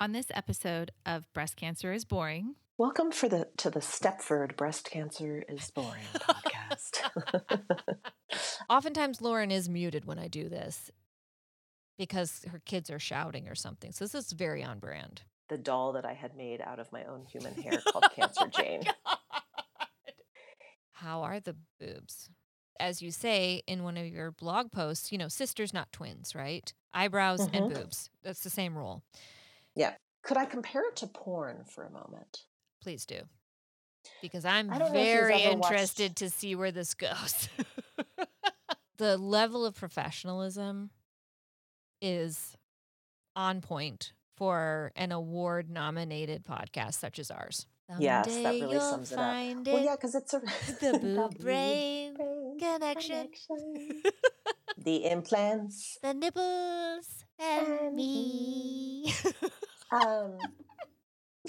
On this episode of Breast Cancer is Boring, Welcome for the to the Stepford Breast Cancer is Boring podcast. Oftentimes, Lauren is muted when I do this because her kids are shouting or something. So this is very on brand. the doll that I had made out of my own human hair called Cancer Jane. How are the boobs? As you say in one of your blog posts, you know, sisters, not twins, right? Eyebrows and Mhm. boobs. That's the same rule. Could I compare it to porn for a moment? Please do. Because I'm I don't know if you've very ever watched- interested to see where this goes. the level of professionalism is on point for an award nominated podcast such as ours. Yes, that really sums it up. find Well, yeah, because it's a the boob brain brain connection. connection. the implants. the nipples and And me. Um,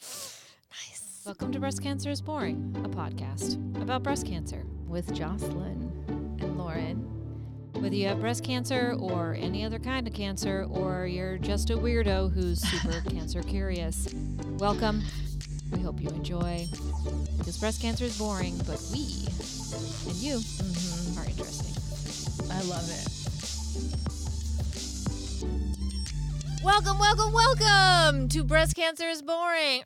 nice. Welcome to Breast Cancer is Boring, a podcast about breast cancer. with Jocelyn and Lauren. Whether you have breast cancer or any other kind of cancer, or you're just a weirdo who's super cancer curious, welcome. We hope you enjoy. Because breast cancer is boring, but we and you Mm-hmm. are interesting. I love it. Welcome, welcome, welcome to Breast Cancer is Boring.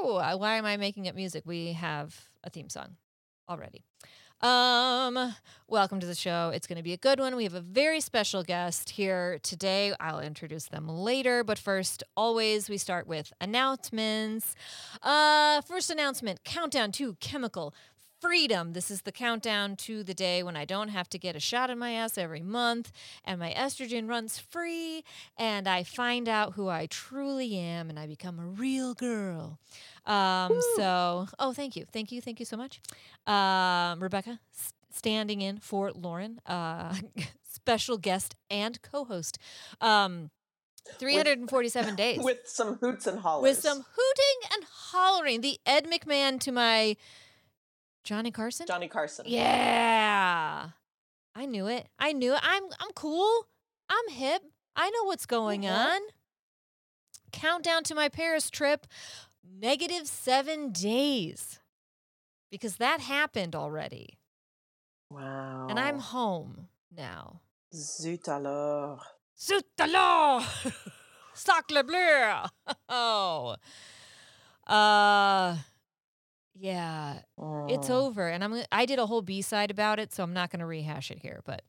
Why am I making up music? We have a theme song already. Um, welcome to the show. It's going to be a good one. We have a very special guest here today. I'll introduce them later, but first, always we start with announcements. Uh, first announcement: countdown to chemical freedom. This is the countdown to the day when I don't have to get a shot in my ass every month and my estrogen runs free and I find out who I truly am and I become a real girl. Um, so, oh, thank you. Thank you. Thank you so much. Um, Rebecca, s- standing in for Lauren, uh, special guest and co host. Um, 347 days with some hoots and hollers. with some hooting and hollering. The Ed McMahon to my Johnny Carson. Johnny Carson. Yeah. I knew it. I knew it. I'm I'm cool. I'm hip. I know what's going Mhm. on. Countdown to my Paris trip. Negative 7 days. Because that happened already. Wow. And I'm home now. Zut alors. Zut alors! Sacre bleu! Oh. Uh yeah, it's Mm. over and I'm I did a whole B-side about it, so I'm not going to rehash it here, but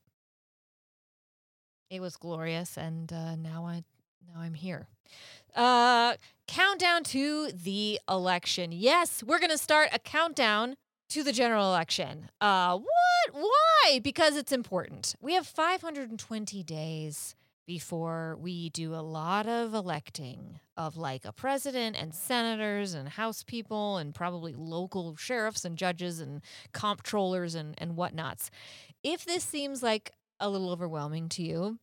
it was glorious and uh now I now I'm here. Uh countdown to the election. Yes, we're going to start a countdown to the general election. Uh what? Why? Because it's important. We have 520 days before we do a lot of electing of like a president and senators and house people and probably local sheriffs and judges and comptrollers and, and whatnots. If this seems like a little overwhelming to you,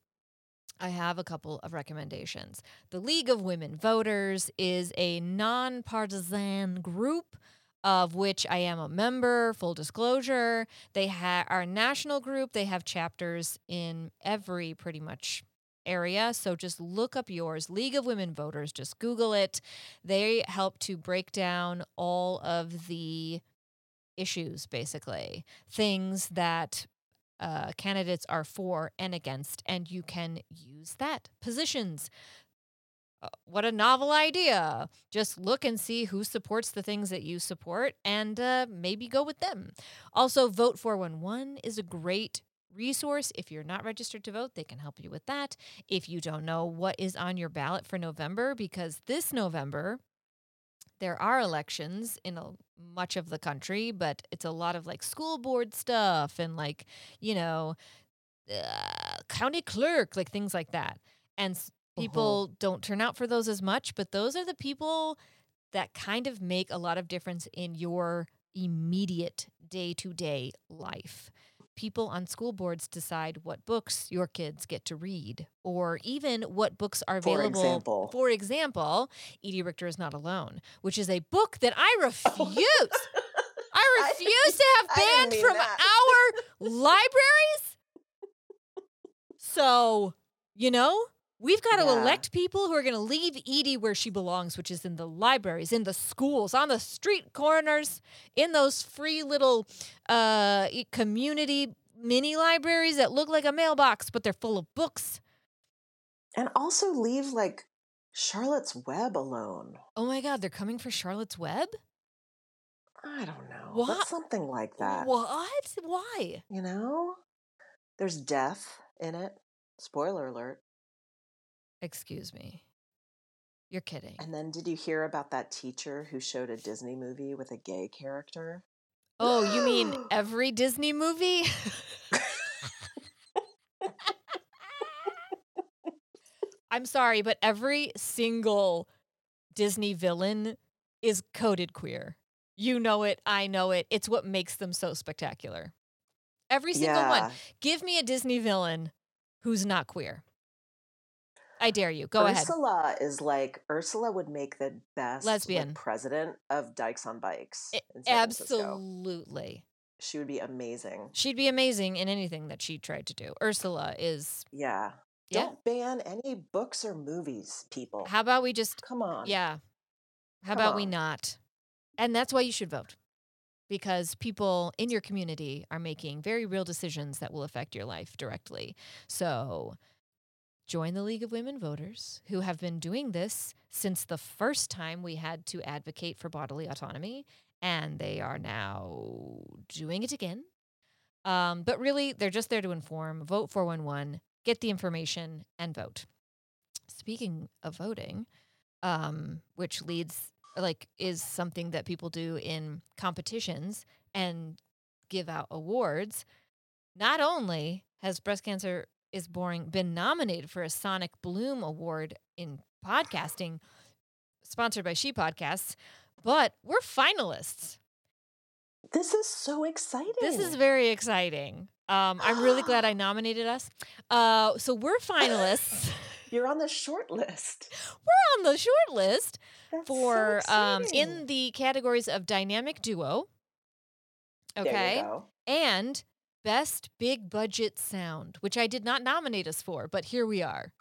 I have a couple of recommendations. The League of Women Voters is a nonpartisan group of which I am a member, full disclosure. They ha- are a national group. They have chapters in every pretty much area. So just look up yours, League of Women Voters. Just Google it. They help to break down all of the issues, basically, things that uh, candidates are for and against, and you can use that. Positions. Uh, what a novel idea. Just look and see who supports the things that you support and uh, maybe go with them. Also, Vote 411 is a great resource. If you're not registered to vote, they can help you with that. If you don't know what is on your ballot for November, because this November, there are elections in a, much of the country, but it's a lot of like school board stuff and like, you know, uh, county clerk, like things like that. And people don't turn out for those as much, but those are the people that kind of make a lot of difference in your immediate day to day life. People on school boards decide what books your kids get to read, or even what books are For available. example. For example, Edie Richter is Not Alone, which is a book that I refuse. I I refuse to have banned from that. our libraries. So You know? We've got to Yeah. elect people who are going to leave Edie where she belongs, which is in the libraries, in the schools, on the street corners, in those free little uh, community mini libraries that look like a mailbox, but they're full of books. And also leave like Charlotte's Web alone. Oh my God, they're coming for Charlotte's Web? I don't know. What? Something like that. What? Why? You know? There's death in it. Spoiler alert. Excuse me. You're kidding. And then did you hear about that teacher who showed a Disney movie with a gay character? Oh, you mean every Disney movie? I'm sorry, but every single Disney villain is coded queer. You know it, I know it. It's what makes them so spectacular. Every single one. Give me a Disney villain who's not queer. I dare you. Go ahead. Ursula is like Ursula would make the best like, Lesbian. president of Dykes on Bikes. I- in San Francisco. Absolutely. She would be amazing. She'd be amazing in anything that she tried to do. Ursula is Yeah. Yeah. Don't ban any books or movies, people. How about we just Come on. Yeah. How Come about we not? And that's why you should vote. Because people in your community are making very real decisions that will affect your life directly. So join the League of Women Voters who have been doing this since the first time we had to advocate for bodily autonomy. And they are now doing it again. Um, but really, they're just there to inform. Vote 411, get the information, and vote. Speaking of voting, um, which leads like is something that people do in competitions and give out awards. Not only has breast cancer is boring been nominated for a Sonic Bloom Award in podcasting, sponsored by She Podcasts, but we're finalists. This is so exciting. This is very exciting. Um, I'm really glad I nominated us. Uh, so we're finalists. You're on the short list. we're on the short list. That's so for um, in the categories of dynamic duo, okay, and best big budget sound, which I did not nominate us for, but here we are.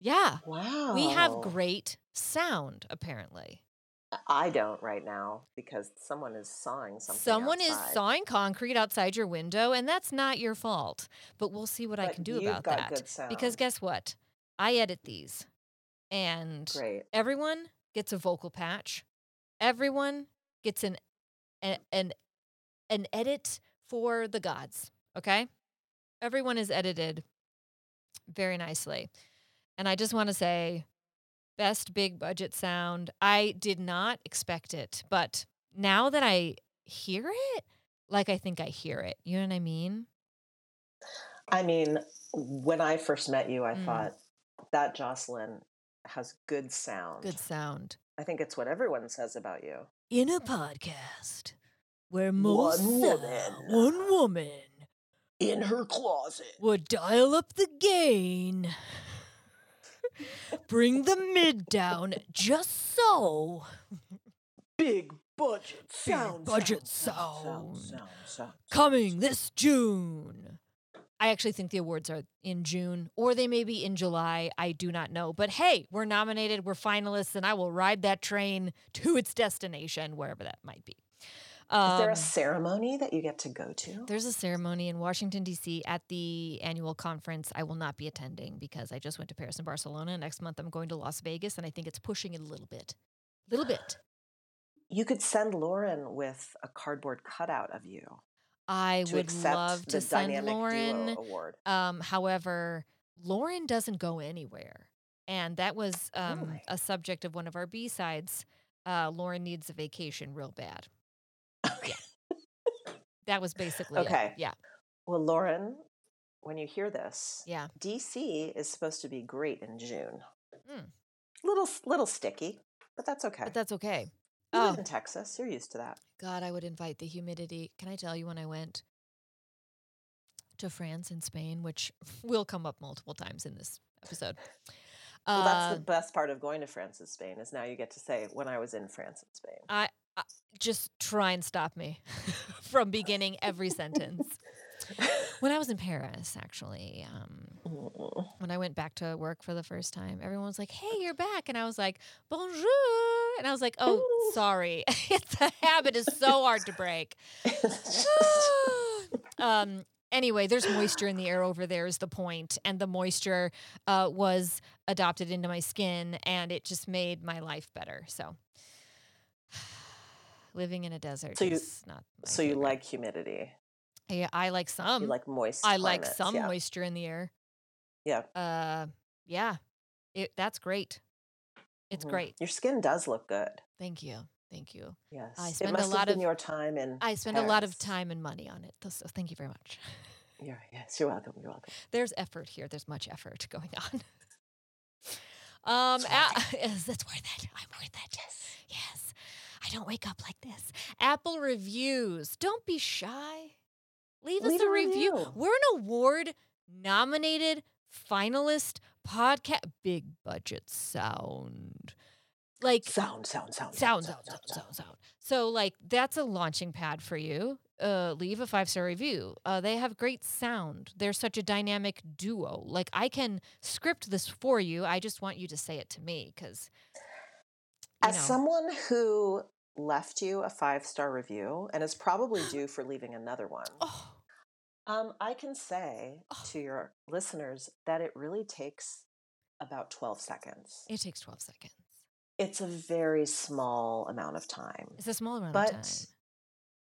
Yeah, Wow. we have great sound apparently. Uh, I don't right now because someone is sawing something. Someone is sawing concrete outside your window, and that's not your fault. But we'll see what I can do about that. Because guess what? I edit these, and Great. everyone gets a vocal patch. Everyone gets an a- an an edit for the gods, okay? Everyone is edited very nicely. And I just want to say best big budget sound. I did not expect it, but now that I hear it, like I think I hear it. You know what I mean? I mean, when I first met you, I Mm. thought that Jocelyn has good sound. Good sound. I think it's what everyone says about you. In a podcast where most most woman. Uh, one woman In her closet. would dial up the gain, bring the mid down just so. Big budget sound. Big budget sound, sound. sound, sound. Coming this June. I actually think the awards are in June or they may be in July. I do not know. But hey, we're nominated, we're finalists, and I will ride that train to its destination, wherever that might be. Is there Um, a ceremony that you get to go to? There's a ceremony in Washington, D.C. at the annual conference. I will not be attending because I just went to Paris and Barcelona. Next month, I'm going to Las Vegas, and I think it's pushing it a little bit. A little bit. You could send Lauren with a cardboard cutout of you I would accept love to send Lauren. Award. Um, however, Lauren doesn't go anywhere. And that was um, Really? a subject of one of our B sides. Uh, Lauren needs a vacation real bad. That was basically it. Okay. Yeah. Well, Lauren, when you hear this, Yeah. DC is supposed to be great in June. Mm. Little little sticky, but that's okay. But that's okay. you Oh, live in Texas. You're used to that. God, I would invite the humidity. Can I tell you when I went to France and Spain, which will come up multiple times in this episode? Well, that's Uh, the best part of going to France and Spain is now you get to say when I was in France and Spain. I, I just try and stop me from beginning every sentence. When I was in Paris, actually, um, when I went back to work for the first time, everyone was like, "Hey, you're back," and I was like, "Bonjour," and I was like, "Oh, Ooh. sorry, it's a habit is so hard to break." Um. Anyway, there's moisture in the air over there is the point, and the moisture uh, was adopted into my skin, and it just made my life better. So, living in a desert So you- is not. So you favorite. like humidity? Yeah, I like some. you like moist? I like some yeah. moisture in the air. Yeah, Uh, yeah, it that's great. It's mhm. great. Your skin does look good. Thank you, thank you. Yes, spend it a lot of- your time in. I spend a lot of time and money on it, so thank you very much. You're, yes, you're welcome. You're welcome. There's effort here. There's much effort going on. Um, It's worth yes, it's worth it. I'm worth it. Yes, yes. I don't wake up like this. Apple reviews. Don't be shy. Leave, Leave us a, review. review. We're an award nominated finalist podcast. Big budget sound. Like Sound, sound, sound, sound, sound, sound, sound, sound. So like that's a launching pad for you. Uh, leave a five star review. Uh, they have great sound. They're such a dynamic duo. Like I can script this for you. I just want you to say it to me because. As someone who left you a five star review and is probably due for leaving another one, oh, um, I can say Oh. to your listeners that it really takes about 12 seconds. it takes twelve seconds. It's a very small amount of time. It's a small amount But of time.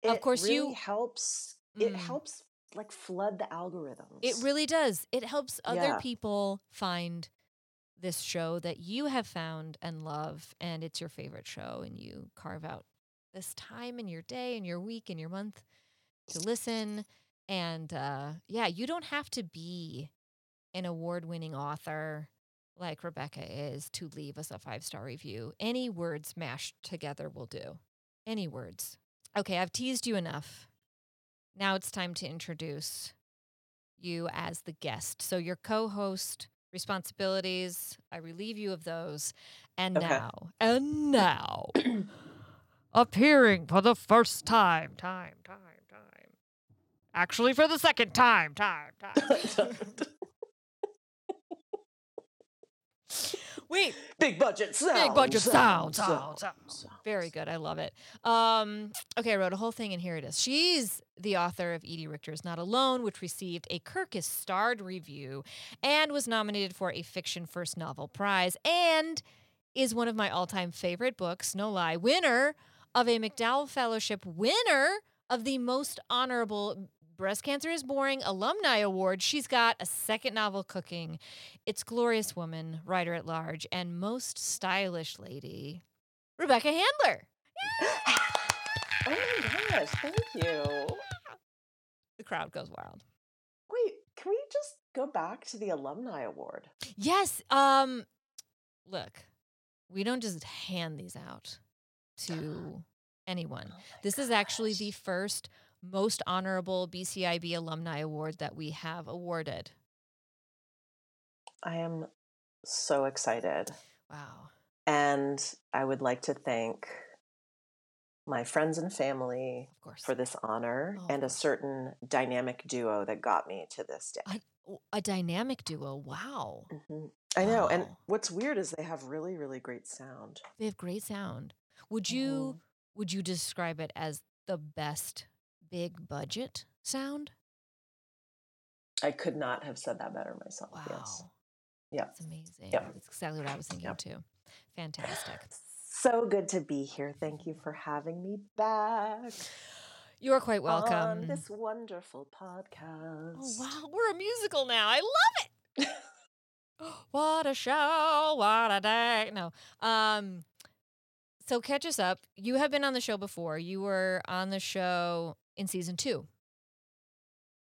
But Of course, really you- helps. It Mm. helps like flood the algorithms. It really does. It helps other Yeah. people find this show that you have found and love, and it's your favorite show, and you carve out this time in your day and your week and your month to listen. And uh, yeah, you don't have to be an award winning author like Rebecca is to leave us a five star review. Any words mashed together will do. Any words. Okay, I've teased you enough. Now it's time to introduce you as the guest. So your co-host responsibilities, I relieve you of those. And Okay. now, and now, appearing for the first time, time, time, time. Actually, for the second time, time, time. Wait, Big budget sound. big budget sound, sound, sound, sound. Very good. I love it. Um, okay, I wrote a whole thing, and here it is. She's the author of Edie Richter's Not Alone, which received a Kirkus starred review and was nominated for a Fiction First Novel Prize and is one of my all time favorite books, no lie. Winner of a MacDowell Fellowship, winner of the most honorable Breast Cancer is Boring Alumni Award. She's got a second novel cooking. It's Glorious Woman, writer at large, and most stylish lady, Rebecca Handler. Oh my gosh, thank you. The crowd goes wild. Wait, can we just go back to the alumni award? Yes. Um, look, we don't just hand these out to anyone. Oh This is actually the first most honorable BCIB alumni award that we have awarded. I am so excited. Wow. And I would like to thank my friends and family for this honor Oh, and a certain dynamic duo that got me to this day. Oh, A dynamic duo. Wow. Mhm. I know. And what's weird is they have really, really great sound. They have great sound. Would you Mhm. would you describe it as the best big budget sound? I could not have said that better myself. Wow. Yes. Yeah. That's amazing. Yep. That's exactly what I was thinking Yep. too. Fantastic. So good to be here. Thank you for having me back. You're quite welcome. On this wonderful podcast. Oh wow, we're a musical now. I love it. what a show, what a day. No. Um so catch us up. You have been on the show before. You were on the show in season 2.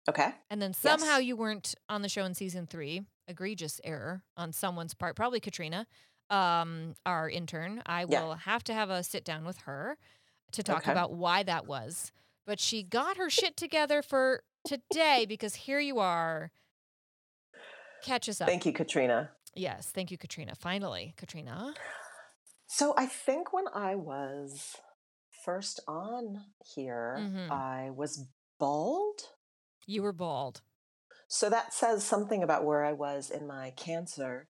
Okay. And then somehow Yes. you weren't on the show in season 3. Egregious error on someone's part, probably Katrina, um our intern. I Yeah. will have to have a sit down with her to talk Okay. about why that was. But she got her shit together for today because here you are. Catch us up. Thank you, Katrina. Yes, thank you, Katrina. Finally, Katrina. So I think when I was first on here, Mhm. I was bald. You were bald. So that says something about where I was in my cancer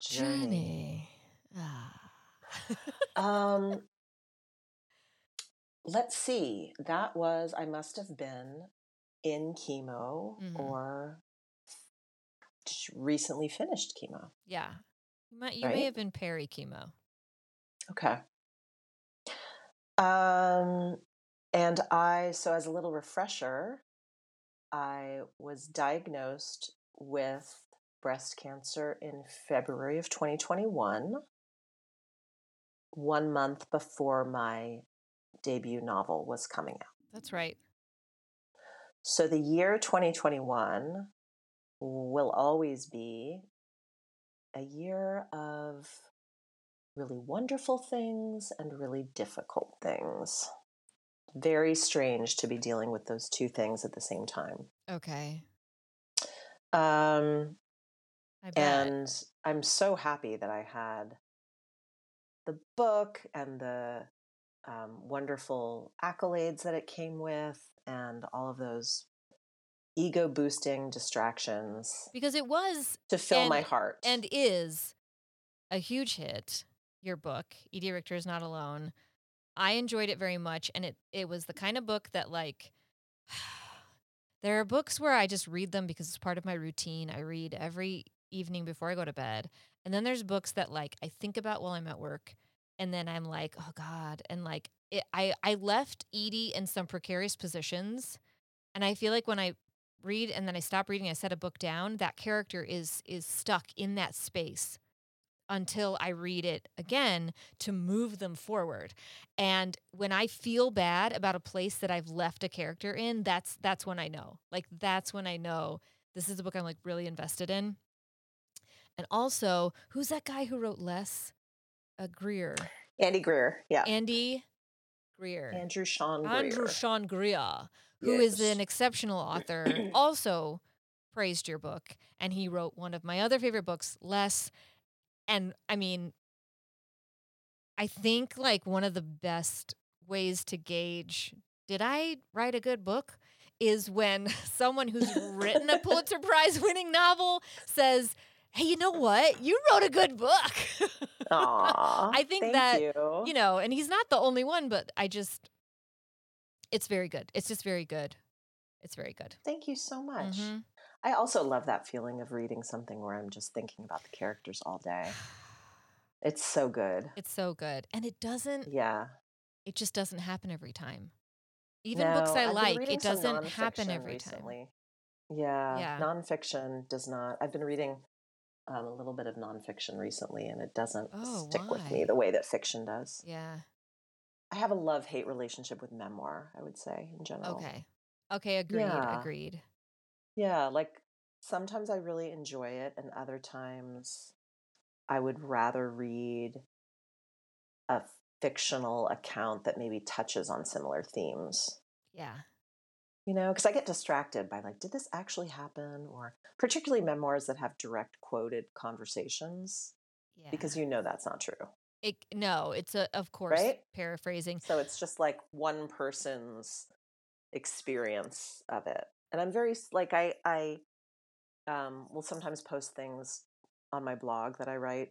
journey. Journey. Ah. Um, let's see. That was, I must have been in chemo Mhm. or recently finished chemo. yeah. You, might, you may have been peri chemo. Okay. Um, and I, so as a little refresher, I was diagnosed with breast cancer in February of 2021, one month before my debut novel was coming out. That's right. So the year 2021 will always be a year of really wonderful things and really difficult things. Very strange to be dealing with those two things at the same time. Okay. Um, and I'm so happy that I had the book and the um, wonderful accolades that it came with, and all of those ego boosting distractions because it was to fill my heart. and is a huge hit. Your book, Edie Richter is not alone. I enjoyed it very much, and it it was the kind of book that like. There are books where I just read them because it's part of my routine. I read every evening before I go to bed. And then there's books that like I think about while I'm at work and then I'm like, "Oh god." And like it, I I left Edie in some precarious positions. And I feel like when I read and then I stop reading, I set a book down, that character is is stuck in that space until I read it again to move them forward. And when I feel bad about a place that I've left a character in, that's that's when I know. Like that's when I know this is a book I'm like really invested in. And also, who's that guy who wrote Less? Uh, Greer. Andy Greer, yeah, Andy Greer. Andrew Sean Greer. Andrew Sean Greer, who is Yes. an exceptional author, also praised your book. And he wrote one of my other favorite books, Less. And I mean, I think like one of the best ways to gauge did I write a good book is when someone who's written a Pulitzer Prize winning novel says, Hey, you know what? You wrote a good book. Aw, I think thank that, you. you know, and he's not the only one, but I just, it's very good. It's just very good. It's very good. Thank you so much. Mhm. I also love that feeling of reading something where I'm just thinking about the characters all day. It's so good. It's so good. And it doesn't, Yeah. it just doesn't happen every time. Even books I I've like, it doesn't happen every time. Yeah, Yeah. nonfiction does not. I've been reading um, a little bit of nonfiction recently, and it doesn't Oh, stick with me the way that fiction does. Yeah. I have a love hate relationship with memoir. I would say in general. Okay. Okay. Agreed. Yeah. Agreed. Yeah, like sometimes I really enjoy it, and other times I would rather read a fictional account that maybe touches on similar themes. Yeah. You know, because I get distracted by like, did this actually happen? Or particularly memoirs that have direct quoted conversations, Yeah. because you know that's not true. it, no, it's a, of course, Right? paraphrasing. So it's just like one person's experience of it. And I'm very like I I um, will sometimes post things on my blog that I write,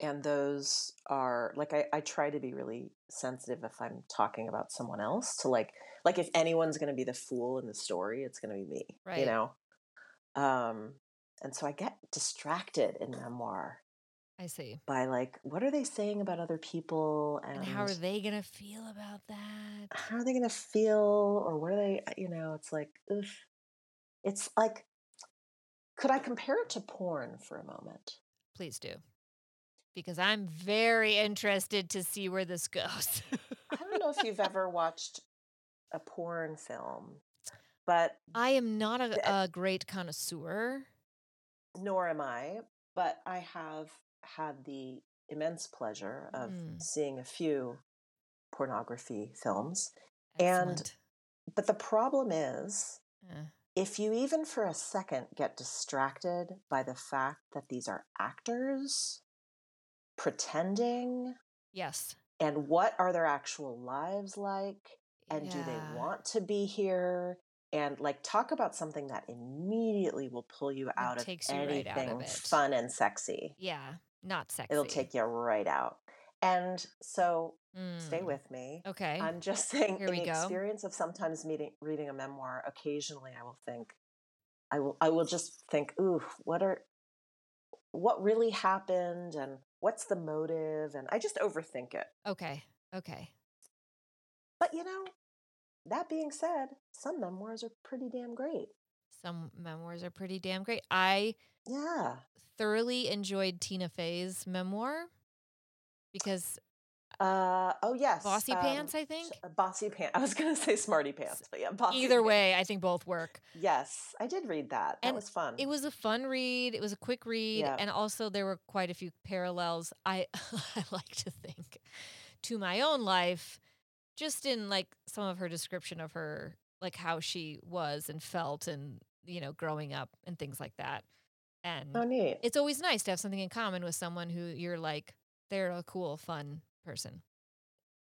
and those are like I, I try to be really sensitive if I'm talking about someone else to like like if anyone's going to be the fool in the story, it's going to be me, right. you know. Um, and so I get distracted in memoir I see. by like what are they saying about other people and, And how are they going to feel about that? how are they going to feel or what are they uh, you know it's like ugh. it's like could i compare it to porn for a moment Please do. Because I'm very interested to see where this goes. i don't know if you've ever watched a porn film but I am not a, a great connoisseur. nor am i but i have had the immense pleasure of Mm. seeing a few pornography films And but the problem is Uh, if you even for a second get distracted by the fact that these are actors pretending yes. and what are their actual lives like and do they want to be here and like talk about something that immediately will pull you out of takes you right anything out of it. fun and sexy. Yeah, not sexy. It'll take you right out. And so stay Mm, with me. Okay. I'm just saying, Here in the go. experience of sometimes meeting, reading a memoir, occasionally I will think, I will, I will just think, ooh, what are, what really happened, and what's the motive, and I just overthink it. okay. Okay. But you know, that being said, some memoirs are pretty damn great. Some memoirs are pretty damn great. I Yeah. thoroughly enjoyed Tina Fey's memoir because Uh, oh yes. Bossy um, Pants, I think. uh, Bossy Pants. I was going to say Smarty Pants, but yeah, Bossy Either Pants. way, I think both work. Yes, I did read that. That And was fun. It was a fun read. It was a quick read, Yeah. and also there were quite a few parallels. I I like to think to my own life, just in like some of her description of her, like how she was and felt, and you know, growing up and things like that. And oh, neat. it's always nice to have something in common with someone who you're like, they're a cool, fun person.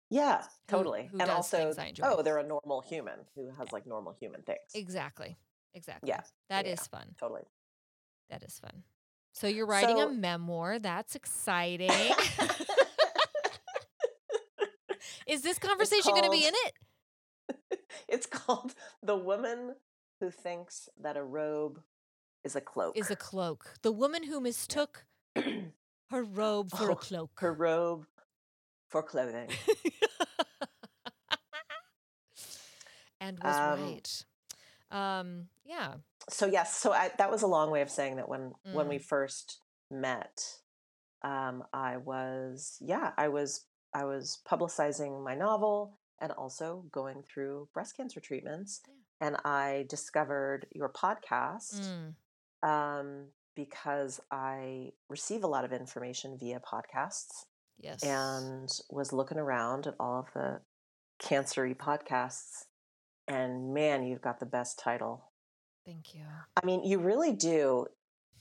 Yeah, totally. who and does also, things I enjoy. oh, they're a normal human who has like normal human things. Exactly. Exactly. Yeah, That yeah. is fun. Totally. That is fun. So you're writing a memoir. That's exciting. Is this conversation going to be in it? it's called The Woman Who Thinks That a Robe is a Cloak. Is a cloak. The woman who mistook her robe for Oh, a cloak. Her robe for clothing. and was Um, right. Um, yeah. so yes, so I, that was a long way of saying that when when we Mm. first met, um, I was yeah, I was I was publicizing my novel and also going through breast cancer treatments, Yeah. And I discovered your podcast Mm, um, because I receive a lot of information via podcasts yes. and was looking around at all of the cancery podcasts, and man, you've got the best title. Thank you. I mean, you really do.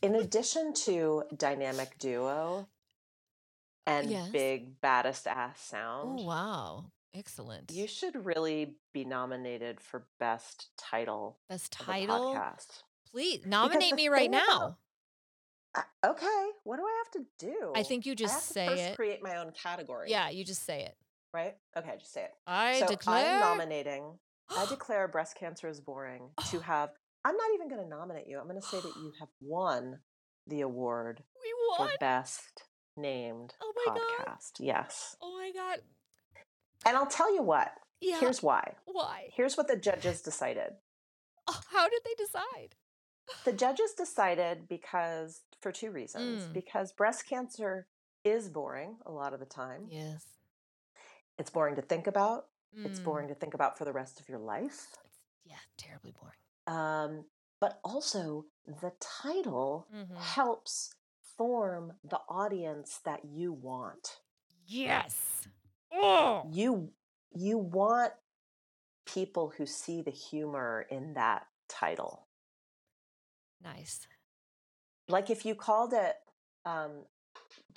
In addition to dynamic duo and Yes. big baddest ass sound, Oh, wow. Excellent. you should really be nominated for best title Best title. podcast. Please nominate me right thing about- now. Uh, okay, what do I have to do? I think you just say first it. create my own category. Yeah, you just say it. Right? Okay, just say it. I so declare. I'm nominating. I declare breast cancer is boring to have. I'm not even going to nominate you. I'm going to say that you have won the award we for best named Oh my God. podcast. Yes. Oh my god. And I'll tell you what. Yeah. Here's why. why. Here's what the judges decided. Oh, how did they decide? The judges decided because for two reasons. Mm. Because breast cancer is boring a lot of the time. Yes. It's boring to think about. It's Mm, boring to think about for the rest of your life. It's, Yeah, terribly boring. Um, but also, the title Mhm. helps form the audience that you want. Yes. You you want people who see the humor in that title. Nice. Like if you called it um,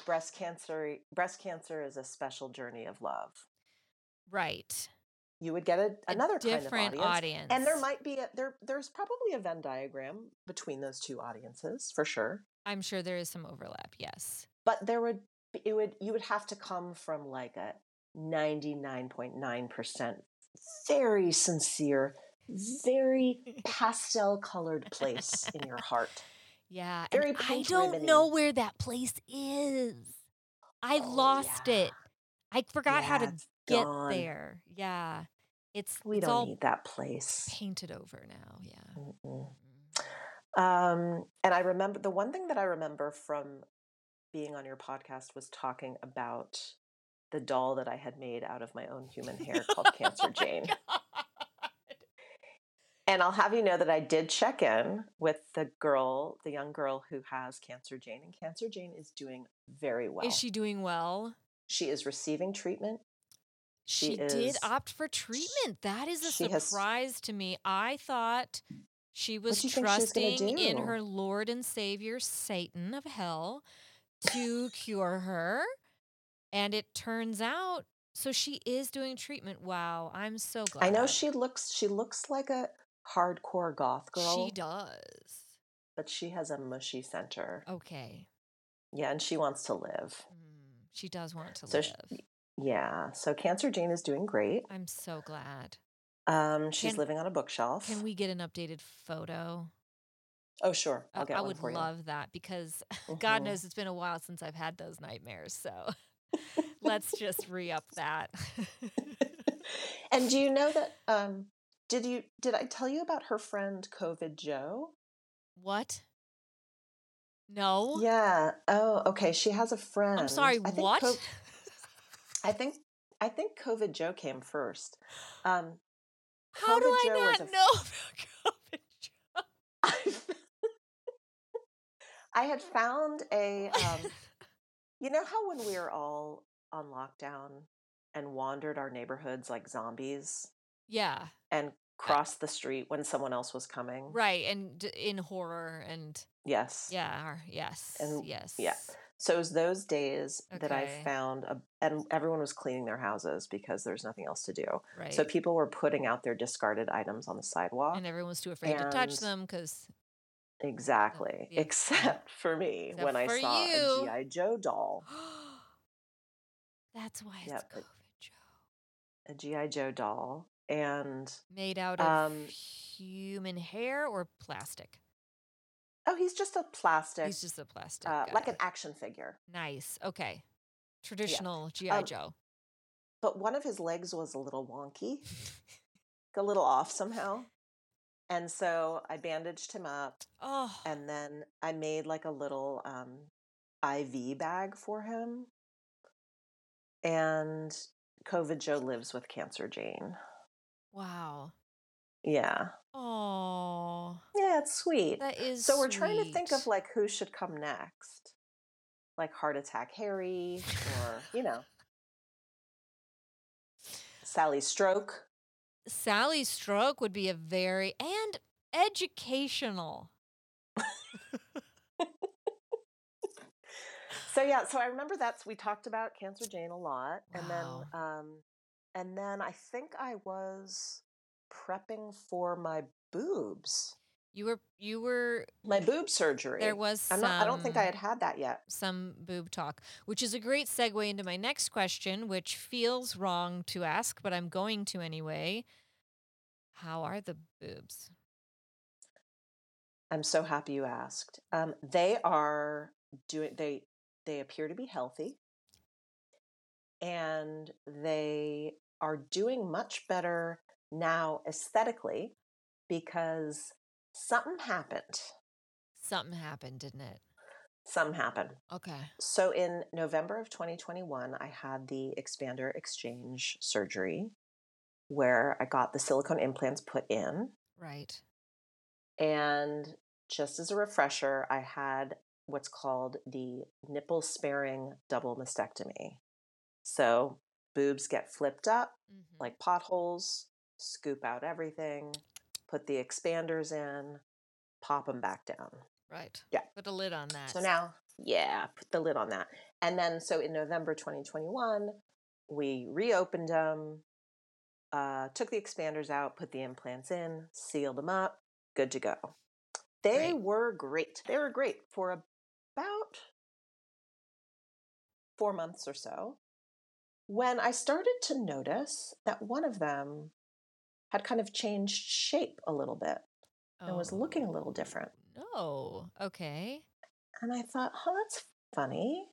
breast cancer, breast cancer is a special journey of love. Right. You would get a, A another kind of different audience. audience. And there might be a, there. There's probably a Venn diagram between those two audiences for sure. I'm sure there is some overlap. Yes. but there would it would you would have to come from like a 99.9% very sincere very pastel colored place in your heart Yeah. Very I don't know where that place is. I Oh, lost yeah. it. I forgot how to get gone. there. Yeah. It's we it's don't all need that place painted over now. Yeah. Mm-mm. Mm. um and i remember the one thing that i remember from being on your podcast was talking about the doll that i had made out of my own human hair called cancer oh jane And I'll have you know that I did check in with the girl, the young girl who has Cancer Jane, and Cancer Jane is doing very well. Is she doing well? She is receiving treatment. She, She did opt for treatment. That is a she has- surprise to me. I thought she was do you think she was gonna trusting in her Lord and Savior, Satan of hell, to cure her. And it turns out, so she is doing treatment. Wow, I'm so glad. I know she looks she looks like a hardcore goth girl, She does. but she has a mushy center. Okay. Yeah, and she wants to live. Mm, she does want to So live. sh- Yeah, so Cancer Jane is doing great. I'm so glad. Um, she's Can- living on a bookshelf. Can we get an updated photo? Oh, sure. I'll get I one would love that because God Mhm. knows it's been a while since I've had those nightmares. So let's just re up that. and do you know that? Um, did you did I tell you about her friend COVID Joe? what? No. Yeah. Oh, okay. She has a friend. I'm sorry. I think What? Co- I think I think COVID Joe came first. Um, How do I Joe not a know about COVID Joe? I had found a. Um, you know how when we were all on lockdown and wandered our neighborhoods like zombies yeah. and uh crossed the street when someone else was coming? Right. And in horror and Yes. yeah. Yes. And- yes. yeah. So it was those days that I found, a, and everyone was cleaning their houses because there's nothing else to do. Right. So people were putting out their discarded items on the sidewalk. and everyone was too afraid to touch them because exactly. yeah. Except for me Except when I saw you. a G.I. Joe doll. that's why it's Yep, COVID Joe. A G.I. Joe doll. And Made out of Um, human hair or plastic? oh, he's just a plastic, He's just a plastic. uh, like an action figure. nice. Okay. Traditional GI Um, Joe. But one of his legs was a little wonky, a little off somehow. And so I bandaged him up Oh, and then I made like a little um, IV bag for him. And COVID Joe lives with Cancer Jane. wow. Yeah. Oh, Yeah, it's sweet. that is. so we're trying to think of like who should come next. Like Heart Attack Harry or, you know, Sally Stroke. Sally Stroke would be a very and educational. So yeah, so I remember that's we talked about Cancer Jane a lot. And then um and then I think I was prepping for my boobs. You were you were My boob surgery. there was I'm some not, I don't think I had had that yet. some boob talk, which is a great segue into my next question, which feels wrong to ask, but I'm going to anyway. How are the boobs? I'm so happy you asked. Um, they are doing they they appear to be healthy, and they are doing much better now aesthetically because something happened. Something happened, didn't it? Something happened. Okay. So in November of 2021, I had the expander exchange surgery where I got the silicone implants put in. Right. And just as a refresher, I had what's called the nipple sparing double mastectomy. So boobs get flipped up Mhm. like potholes, scoop out everything, put the expanders in, pop them back down. Right. Yeah. Put a lid on that. So now, yeah, put the lid on that. And then, so in November 2021, we reopened them, uh, took the expanders out, put the implants in, sealed them up, good to go. They Great. were great. They were great for about four months or so. When I started to notice that one of them had kind of changed shape a little bit and was looking a little different. Oh, no. Okay. And I thought, oh, that's funny.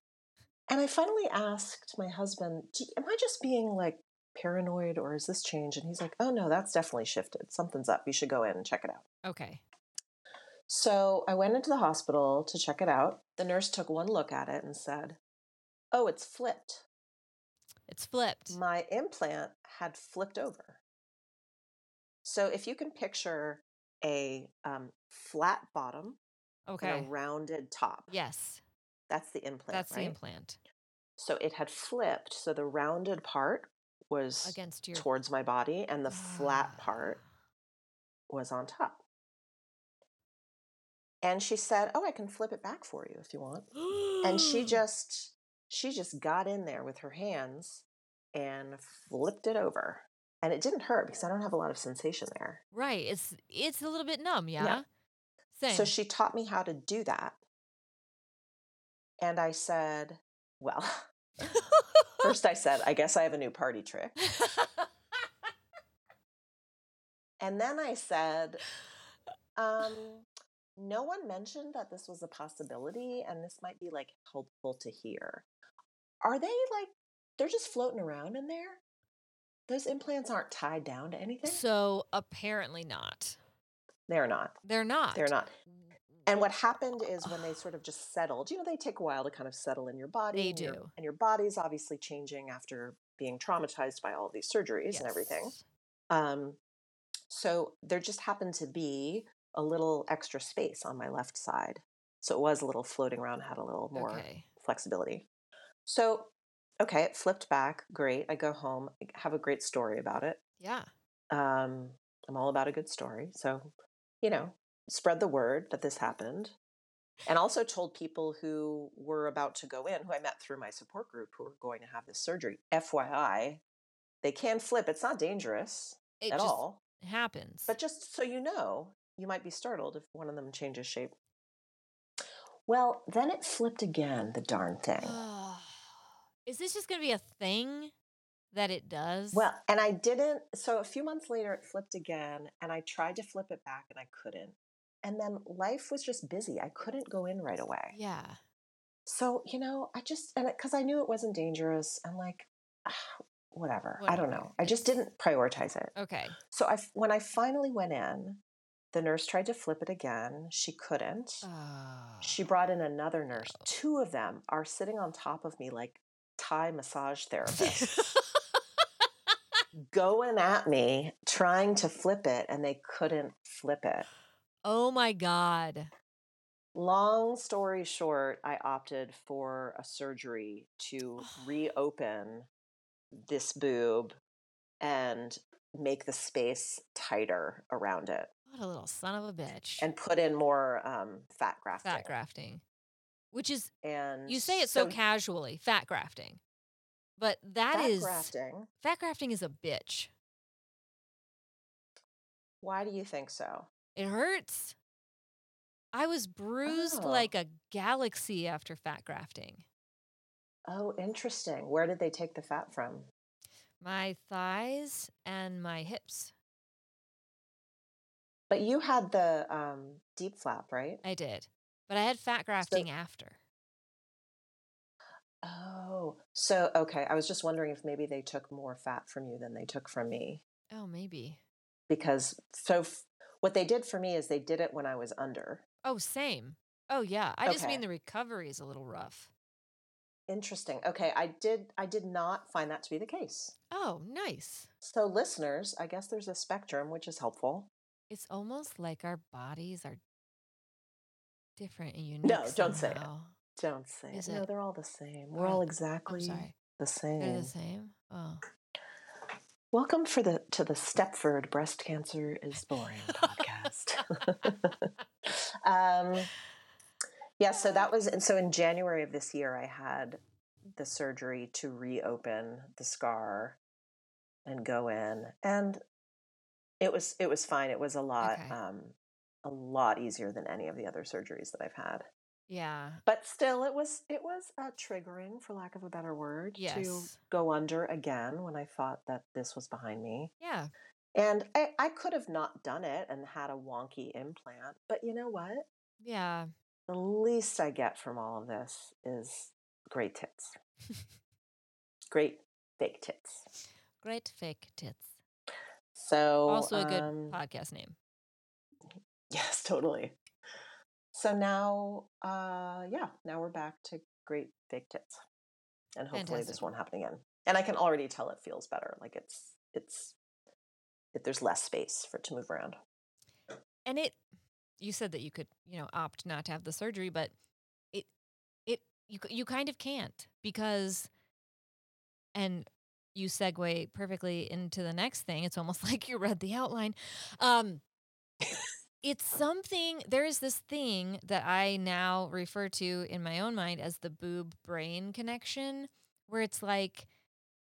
And I finally asked my husband, Am I just being like paranoid or is this change? And he's like, Oh, no, that's definitely shifted. Something's up. You should go in and check it out. Okay. So I went into the hospital to check it out. The nurse took one look at it and said, Oh, it's flipped. It's flipped. My implant had flipped over. So if you can picture a um, flat bottom Okay. and a rounded top, Yes. that's the implant. That's the implant So it had flipped. So the rounded part was against your towards my body, and the flat part was on top. And she said, "Oh, I can flip it back for you if you want." And she just she just got in there with her hands and flipped it over. And it didn't hurt because I don't have a lot of sensation there. Right. It's it's a little bit numb, yeah. Same. So she taught me how to do that. And I said, well, first I said, I guess I have a new party trick. And then I said, um, no one mentioned that this was a possibility and this might be like helpful to hear. Are they like, they're just floating around in there? Those implants aren't tied down to anything? so apparently not. They're not. They're not. They're not. And what happened is when they sort of just settled, you know, they take a while to kind of settle in your body. They and your- do. and your body's obviously changing after being traumatized by all these surgeries and everything. Yes. Um, so there just happened to be a little extra space on my left side. So it was a little floating around, had a little more Okay. flexibility. So, okay, it flipped back. Great. I go home, I have a great story about it. Yeah. Um, I'm all about a good story. So, you know, spread the word that this happened. And also told people who were about to go in, who I met through my support group, who were going to have this surgery. FYI, they can flip. It's not dangerous It at just all. happens. But just so you know, you might be startled if one of them changes shape. Well, then it flipped again, the darn thing. Is this just going to be a thing that it does? Well, and I didn't. So a few months later, it flipped again, and I tried to flip it back and I couldn't. And then life was just busy. I couldn't go in right away. yeah. So, you know, I just, and because I knew it wasn't dangerous, and like, whatever. I don't know. I just didn't prioritize it. Okay. So I, when I finally went in, the nurse tried to flip it again. She couldn't. She ah. brought in another nurse. Two of them are sitting on top of me like Thai massage therapist going at me, trying to flip it, and they couldn't flip it. oh my God. Long story short, I opted for a surgery to reopen this boob and make the space tighter around it What a little son of a bitch. and put in more um, fat grafting. fat grafting. Which is, And you say it so, casually, fat grafting. But that fat is grafting. fat grafting is a bitch. Why do you think so? It hurts. I was bruised Oh. like a galaxy after fat grafting. Oh, interesting. Where did they take the fat from? My thighs and my hips. But you had the um, deep flap, right? I did. But I had fat grafting after. Oh, so okay. I was just wondering if maybe they took more fat from you than they took from me. Oh, maybe. Because so f- what they did for me is they did it when I was under. Oh, same. Oh, yeah. I just mean the recovery is a little rough. Interesting. Okay, I did I did not find that to be the case. Oh, nice. So listeners, I guess there's a spectrum which is helpful. It's almost like our bodies are different and unique. No, don't say it. Don't say Is it. No, they're all the same. We're Oh, all exactly the same. They're the same. Oh. Welcome for the to the Stepford Breast Cancer is Boring podcast. um, yeah, so that was and so in January of this year, I had the surgery to reopen the scar and go in, and it was it was fine. It was a lot Okay. um, a lot easier than any of the other surgeries that I've had. Yeah. But still, it was it was uh, triggering, for lack of a better word, to go under again when I thought that this was behind me. Yeah. And I, I could have not done it and had a wonky implant, but you know what? Yeah. The least I get from all of this is great tits. great fake tits. Great fake tits. So Also a good um, podcast name. Yes, totally. So now, uh, yeah, now we're back to great fake tits, and hopefully this won't happen again. And I can already tell it feels better. Like it's it's it, there's less space for it to move around. And it you said that you could, you know, opt not to have the surgery, but it it you you kind of can't because and you segue perfectly into the next thing. It's almost like you read the outline. Um it's something there is this thing that I now refer to in my own mind as the boob brain connection where it's like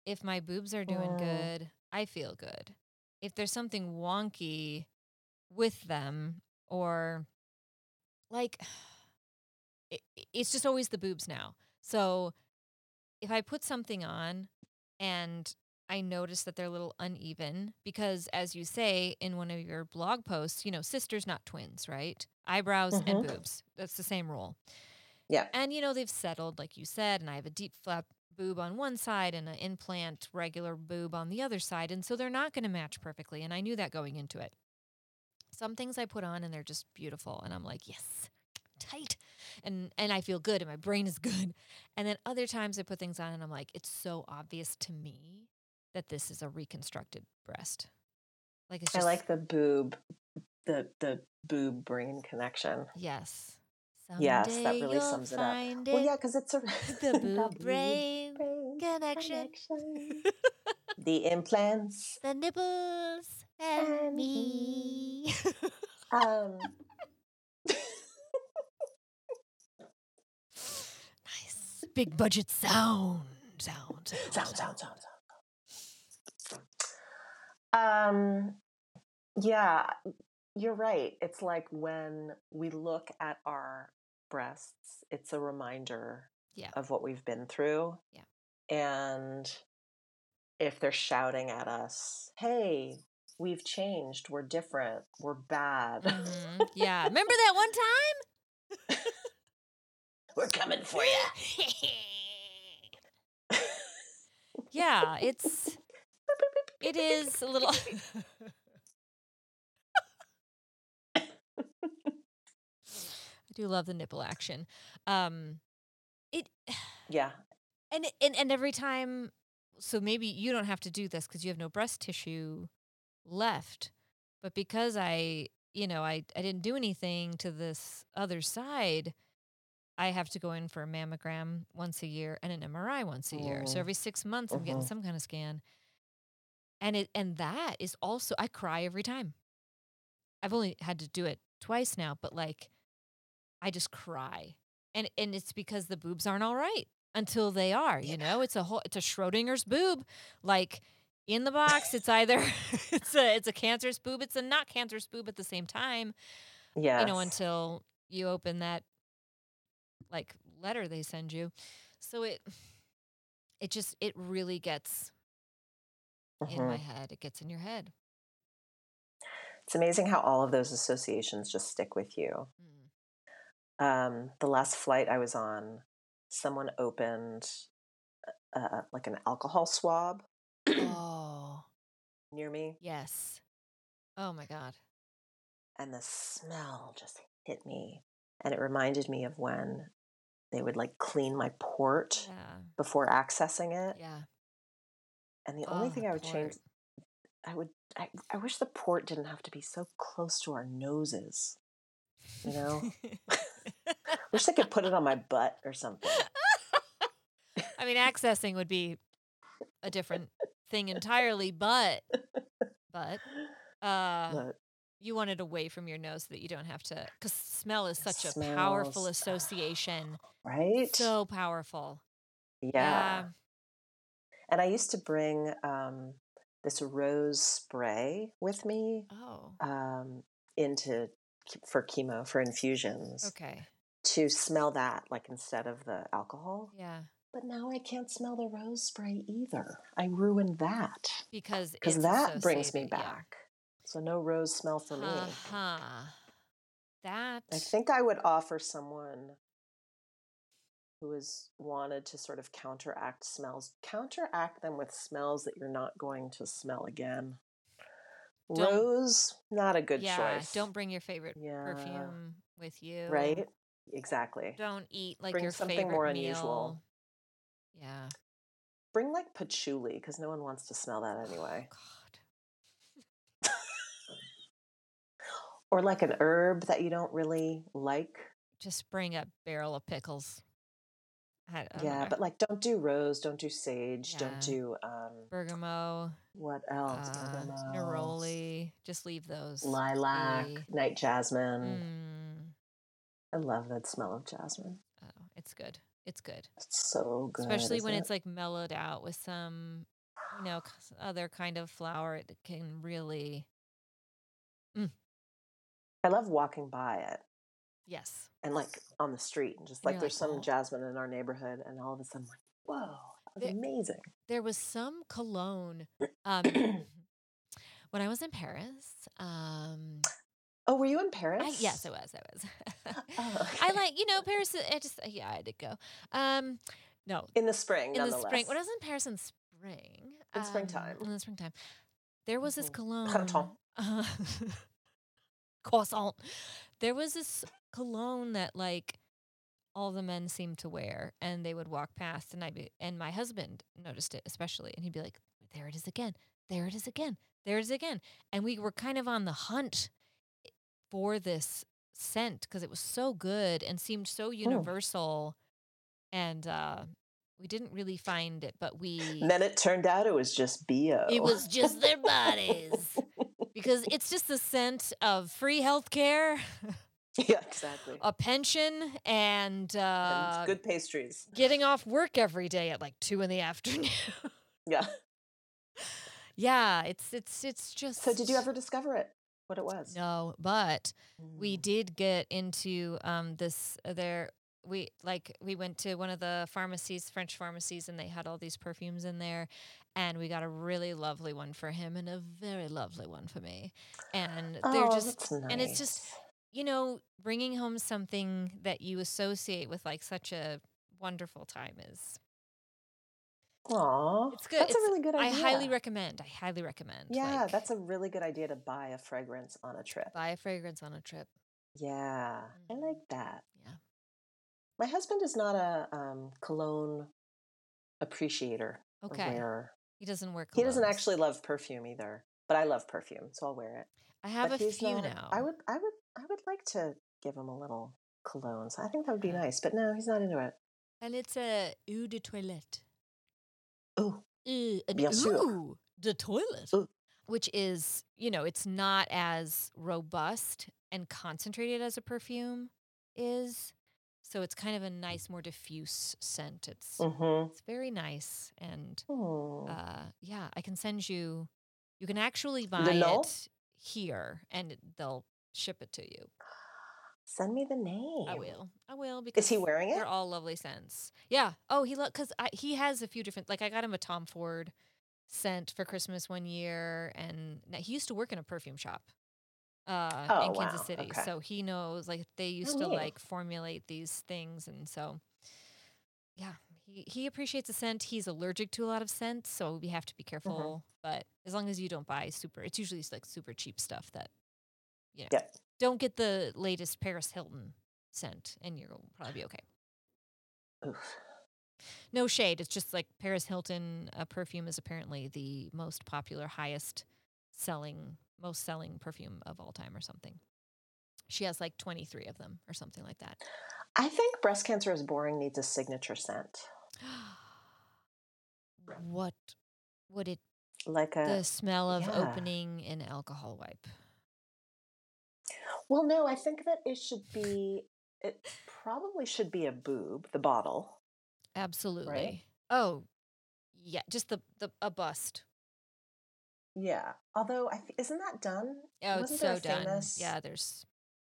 if my boobs are doing good, I feel good. If there's something wonky with them or like it, it's just always the boobs now. So if I put something on and I notice that they're a little uneven because, as you say in one of your blog posts, you know, sisters, not twins, right? Eyebrows and Mhm. boobs. That's the same rule. Yeah. And, you know, they've settled, like you said, and I have a deep flap boob on one side and an implant regular boob on the other side. And so they're not going to match perfectly. And I knew that going into it. Some things I put on and they're just beautiful. And I'm like, yes, tight. And and I feel good and my brain is good. And then other times I put things on and I'm like, it's so obvious to me that this is a reconstructed breast. Like it's I like the boob, the the boob brain connection. yes. Yes, that really sums it up. find Well, yeah, because it's a The boob brain brain connection. connection. the implants. the nipples and And me. Um, nice. Big budget sound. Sound. Sound. sound, sound, sound, sound. Um, yeah, you're right. It's like when we look at our breasts, it's a reminder Yeah. of what we've been through. Yeah. And if they're shouting at us, hey, we've changed, we're different, we're bad, Mhm. Yeah. Remember that one time? we're coming for you. yeah, it's it is a little I do love the nipple action. Um it yeah. and and and every time so maybe you don't have to do this cuz you have no breast tissue left. But because I, you know, I I didn't do anything to this other side, I have to go in for a mammogram once a year and an MRI once a year. So Mm. every 6 months I'm getting Mhm. some kind of scan. And it and that is also I cry every time. I've only had to do it twice now, but like I just cry. And and it's because the boobs aren't all right until they are, you know? It's a whole it's a Schrodinger's boob. Like in the box, it's either it's a it's a cancerous boob, it's a not cancerous boob at the same time, Yes. you know, until you open that like letter they send you. So it it just it really gets in my Mhm. head. It gets in your head. It's amazing how all of those associations just stick with you. Mm. Um, the last flight I was on, someone opened uh, like an alcohol swab Oh, near me, yes. Oh my god. and the smell just hit me. And it reminded me of when they would like clean my port Yeah. before accessing it. Yeah. And the only Oh, thing the I would change. I would, I, I wish the port didn't have to be so close to our noses. You know, wish they could put it on my butt or something. I mean, accessing would be a different thing entirely, but but uh But you want it away from your nose so that you don't have to cuz smell is such a powerful association. right? So powerful. yeah. And I used to bring um, this rose spray with me Oh. um, into for chemo for infusions Okay. to smell that like instead of the alcohol. Yeah. But now I can't smell the rose spray either. I ruined that Because because that brings me associated, yeah. back. So no rose smell for me. Uh-huh. That I think I would offer someone who has wanted to sort of counteract smells, counteract them with smells that you're not going to smell again. Don't- Rose, not a good yeah, choice. don't bring your favorite Yeah. perfume with you. right? Exactly. Don't eat like Bring your something favorite more meal. unusual. Yeah. Bring like patchouli because no one wants to smell that oh, anyway. Oh, God. Or like an herb that you don't really like. Just bring a barrel of pickles. I don't yeah, but like don't do rose, don't do sage, Yeah. don't do um bergamot, what else? uh, neroli. Just leave those. lilac, night jasmine. Mm, I love that smell of jasmine. oh, it's good. It's good. It's so good. Especially when isn't it's like mellowed out with some you know other kind of flower, it can really I love walking by it yes. and like on the street and just like You're there's like, some "Oh." jasmine in our neighborhood and all of a sudden like, whoa, that was There- amazing. There was some cologne um, when I was in Paris. Um, Oh, were you in Paris? I, yes, I was. I was. Oh, I like you know Paris. I just yeah, I did go. Um, no, in the spring, in the spring when I was in Paris in spring. In springtime. Um, in the springtime, there was this Mhm. cologne. Uh, croissant. There was this cologne that like all the men seemed to wear, and they would walk past, and I be and my husband noticed it especially, and he'd be like, "There it is again. There it is again. There it is again." And we were kind of on the hunt for this scent because it was so good and seemed so universal, and uh, we didn't really find it, but we And then it turned out it was just bo. it was just their bodies because it's just the scent of free health care, yeah, exactly. a pension, and uh, and good pastries. getting off work every day at like two in the afternoon. Yeah. yeah, it's it's it's just. So did you ever discover it? What it was? No, but we Mm. did get into um this uh, there we like we went to one of the pharmacies french pharmacies and they had all these perfumes in there and we got a really lovely one for him and a very lovely one for me and they're oh, just that's and it's just nice. You know bringing home something that you associate with like such a wonderful time is Aw, it's good. That's It's- a really good idea. i highly recommend i highly recommend Yeah, like, that's a really good idea to buy a fragrance on a trip. buy a fragrance on a trip Yeah, I Mhm. like that. yeah My husband is not a um, cologne appreciator. okay wearer. he doesn't work He doesn't actually love perfume either, but I love perfume, so I'll wear it. i have but a few not- now I would, I would, I would like to give him a little cologne. So I think that would be nice. But no, he's not into it. And it's a eau de toilette. Oh, Uh, an Bien sûr. eau de toilette. Which is, you know, it's not as robust and concentrated as a perfume is. So it's kind of a nice, more diffuse scent. It's mm-hmm. it's very nice. And Hmm. uh, yeah, I can send you, you can actually buy it here and they'll ship it to you. Send me the name. I will. I will because Is he wearing it? They're all lovely scents. Yeah. Oh, he look because he has a few different. Like I got him a Tom Ford scent for Christmas one year, and he used to work in a perfume shop uh, Oh, in Kansas wow. City, Okay. so he knows. Like they used Oh, to neat. like formulate these things, and so yeah, he he appreciates a scent. He's allergic to a lot of scents, so we have to be careful. Mm-hmm. But as long as you don't buy super, it's usually like super cheap stuff that you know. Yep. Don't get the latest Paris Hilton scent, and you'll probably be okay. Oof. No shade. It's just like Paris Hilton uh, perfume is apparently the most popular, highest selling, most selling perfume of all time or something. She has like 23 of them or something like that. I think breast cancer is boring needs a signature scent, what would it, like a. the smell of yeah. opening an alcohol wipe? Well, no, I think that it should be. It probably should be a boob, the bottle. Absolutely. Oh, yeah. Just the, the, a bust. Yeah. Although, I th- isn't that done? Oh, it's Wasn't there so done. famous Yeah, there's.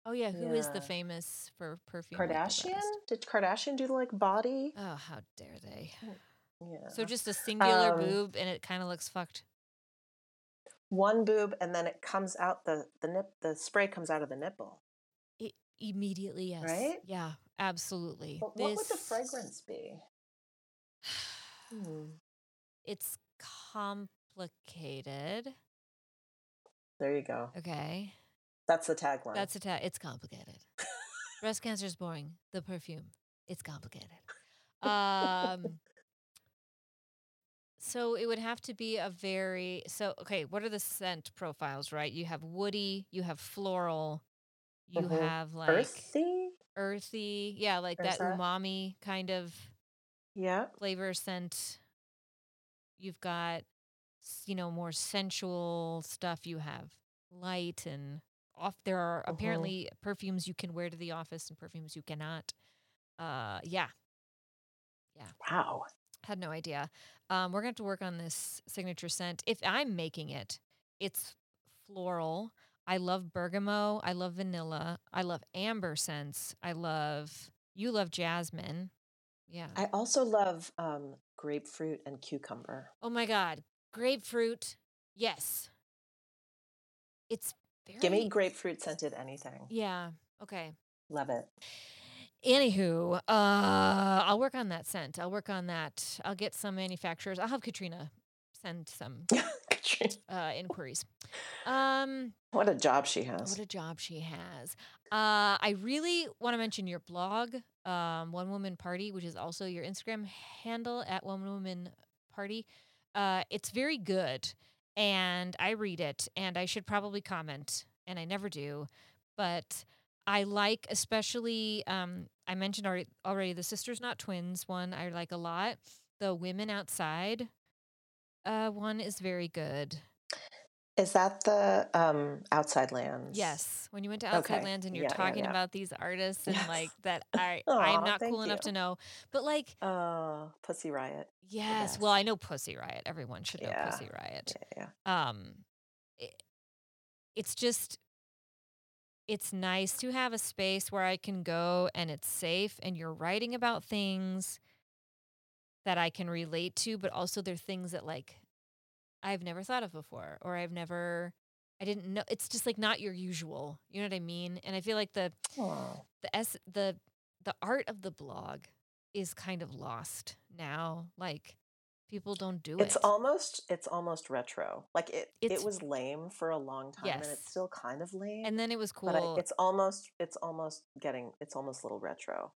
Oh yeah, who is the famous for perfume? Kardashian? Did Kardashian do like body? Oh, how dare they? Yeah. So just a singular Um, boob, and it kind of looks fucked. One boob, and then it comes out the the nip. The spray comes out of the nipple. It, immediately, yes. Right? Yeah, absolutely. But what would the fragrance be? Hmm. It's complicated. There you go. Okay, That's the tagline. that's the tag. It's complicated. Breast cancer is boring. The perfume, it's complicated. Um. So it would have to be a very so okay. What are the scent profiles? Right, you have woody, you have floral, you Mhm. have like earthy. earthy, yeah, like Or that umami kind of Yeah. flavor scent. You've got, you know, more sensual stuff. You have light and off. There are Mhm. apparently perfumes you can wear to the office and perfumes you cannot. Uh, yeah. yeah. Wow. Had no idea. Um, we're gonna have to work on this signature scent. If I'm making it, it's floral. I love bergamot. I love vanilla. I love amber scents. I love you love jasmine. Yeah. I also love um, grapefruit and cucumber. oh my god, grapefruit. Yes. It's very Give me grapefruit scented anything. Yeah. Okay. Love it. Anywho, uh, I'll work on that scent. I'll work on that. I'll get some manufacturers. I'll have Katrina send some uh, inquiries. Um, what a job she has. what a job she has. Uh, I really want to mention your blog, um, One Woman Party, which is also your Instagram handle at One Woman Party. Uh, it's very good, and I read it, and I should probably comment, and I never do, but I like especially. Um, I mentioned already, already the Sisters Not Twins one. I like a lot. The Women Outside uh, one is very good. Is that the um, Outside Lands? Yes, when you went to Outside Okay. Lands and you're Yeah, yeah, talking yeah. about these artists and Yes. like that, I I'm not cool enough to know. But like, Oh, Pussy Riot. yes, well, I know Pussy Riot. Everyone should know Yeah. Pussy Riot. Yeah, yeah. Um, it, it's just, it's nice to have a space where I can go and it's safe, and you're writing about things that I can relate to, but also they're things that like I've never thought of before, or I've never. I didn't know. It's just like not your usual. You know what I mean? And I feel like the Aw. the s the the art of the blog is kind of lost now. Like people don't do It's it. It's almost it's almost retro. Like it It's- it was lame for a long time and it's still kind of lame. and then it was cool. but I, it's almost it's almost getting it's almost a little retro.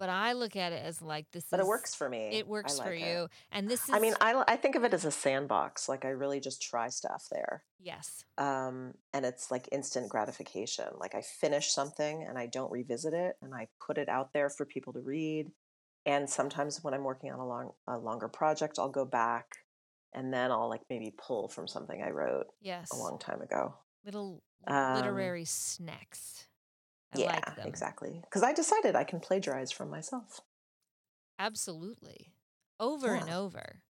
but I look at it as like this. But it is- works for me. It works I for it. you, and this is. I mean, I I think of it as a sandbox. Like I really just try stuff there. yes, Um, and it's like instant gratification. Like I finish something and I don't revisit it and I put it out there for people to read. And sometimes when I'm working on a long a longer project, I'll go back and then I'll like maybe pull from something I wrote yes. a long time ago. Little Um, literary snacks. I yeah, like exactly. Because I decided I can plagiarize from myself. Absolutely, over and Yeah. over.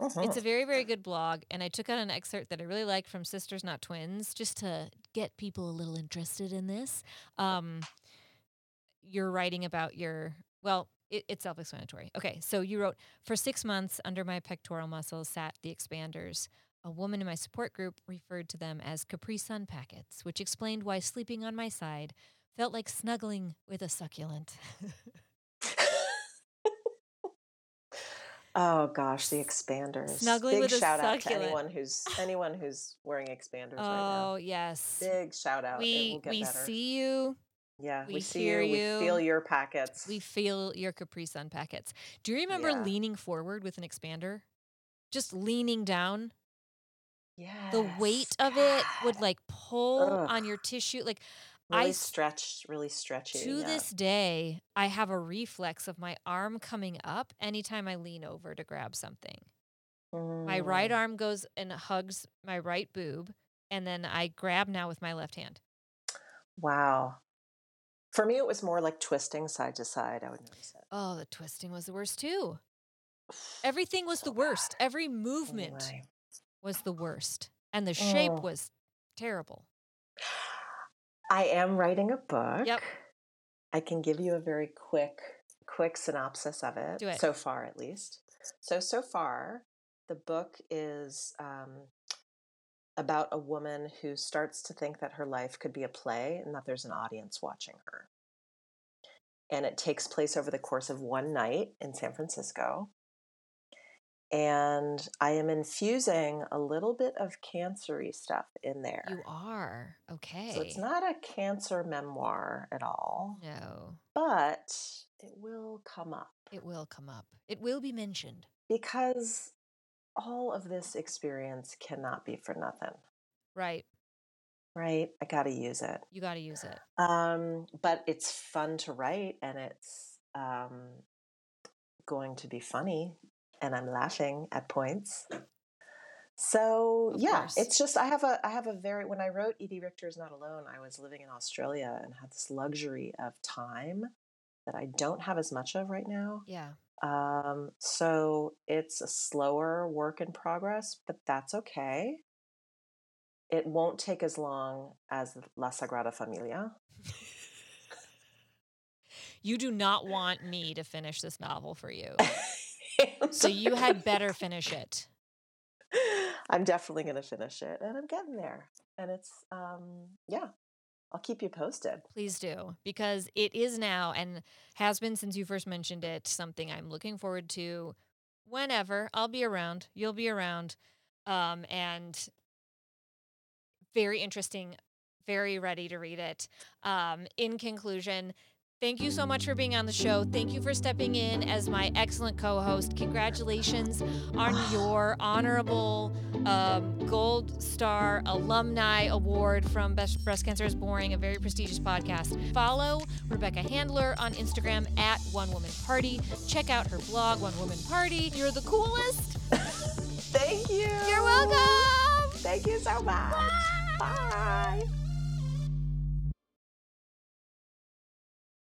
It's a very, very good blog, and I took out an excerpt that I really like from Sisters Not Twins, just to get people a little interested in this. Um, you're writing about your well, it, it's self-explanatory. Okay, so you wrote for six months under my pectoral muscles sat the expanders. A woman in my support group referred to them as Capri Sun packets, which explained why sleeping on my side felt like snuggling with a succulent. oh gosh, the expanders. Snuggling Big with a shout out to anyone who's anyone who's wearing expanders right now. oh yes, Big shout out. it we will get we better. see you. Yeah, we, We see hear you, you. We feel your packets. We feel your Capri Sun packets. Do you remember Yeah. leaning forward with an expander? Just leaning down. Yeah. The weight of it would like pull Ugh. on your tissue. Like really I stretch, really stretchy. to yeah. this day, I have a reflex of my arm coming up anytime I lean over to grab something. My right Mm. arm goes and hugs my right boob, and then I grab now with my left hand. Wow. For me, it was more like twisting side to side. I would notice it. Oh, the twisting was the worst too. Everything was So the worst. bad. Every movement Anyway. was the worst. And the shape Oh. was terrible. I am writing a book. Yep. I can give you a very quick, quick synopsis of it. It. So far, at least. So so far, the book is um, about a woman who starts to think that her life could be a play and that there's an audience watching her. And it takes place over the course of one night in San Francisco. And I am infusing a little bit of cancery stuff in there. You are. Okay. So it's not a cancer memoir at all, No. but it will come up It will come up. It will be mentioned. because all of this experience cannot be for nothing, Right. right? I got to use it. You got to use it. Um, but it's fun to write and it's um, going to be funny, and I'm laughing at points. So Of yeah, course. it's just I have a I have a very when I wrote Edie Richter is not alone, I was living in Australia and had this luxury of time that I don't have as much of right now. Yeah. Um, so it's a slower work in progress, but that's okay. It won't take as long as La Sagrada Familia. You do not want me to finish this novel for you. so you had better finish it. I'm definitely going to finish it and I'm getting there. And it's, um, yeah, I'll keep you posted. Please do, because it is now and has been since you first mentioned it something I'm looking forward to whenever. I'll be around. You'll be around. Um, and very interesting, very ready to read it. Um, in conclusion, Thank you so much for being on the show. Thank you for stepping in as my excellent co host. Congratulations on your honorable um, Gold Star Alumni Award from Best Breast Cancer is Boring, a very prestigious podcast. Follow Rebecca Handler on Instagram at One Woman Party. Check out her blog, One Woman Party. You're the coolest. Thank you. You're welcome. Thank you so much. Bye. Bye.